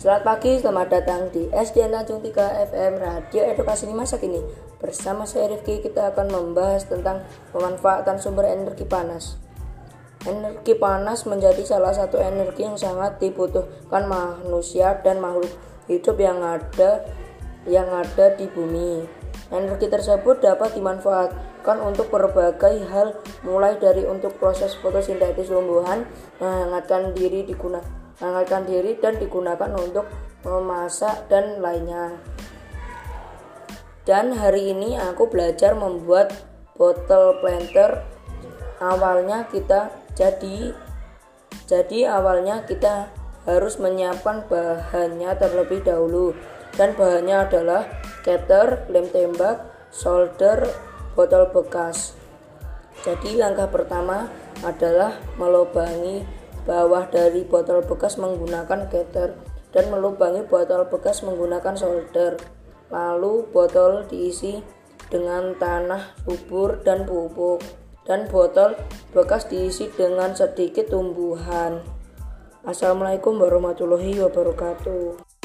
Selamat pagi, selamat datang di SDN Tanjung 3 FM Radio Edukasi Masa Kini Bersama saya Rifki, kita akan membahas tentang pemanfaatan sumber energi panas. Energi panas menjadi salah satu energi yang sangat dibutuhkan manusia dan makhluk hidup yang ada yang ada di bumi. Energi tersebut dapat dimanfaatkan untuk berbagai hal mulai dari untuk proses fotosintesis tumbuhan, menghangatkan diri digunakan menghangatkan diri dan digunakan untuk memasak dan lainnya. Dan hari ini aku belajar membuat botol planter. Awalnya kita jadi jadi awalnya kita harus menyiapkan bahannya terlebih dahulu dan bahannya adalah cutter, lem tembak, solder, botol bekas. Jadi langkah pertama adalah melubangi bawah dari botol bekas menggunakan cutter dan melubangi botol bekas menggunakan solder. Lalu botol diisi dengan tanah subur dan pupuk dan botol bekas diisi dengan sedikit tumbuhan. Assalamualaikum warahmatullahi wabarakatuh.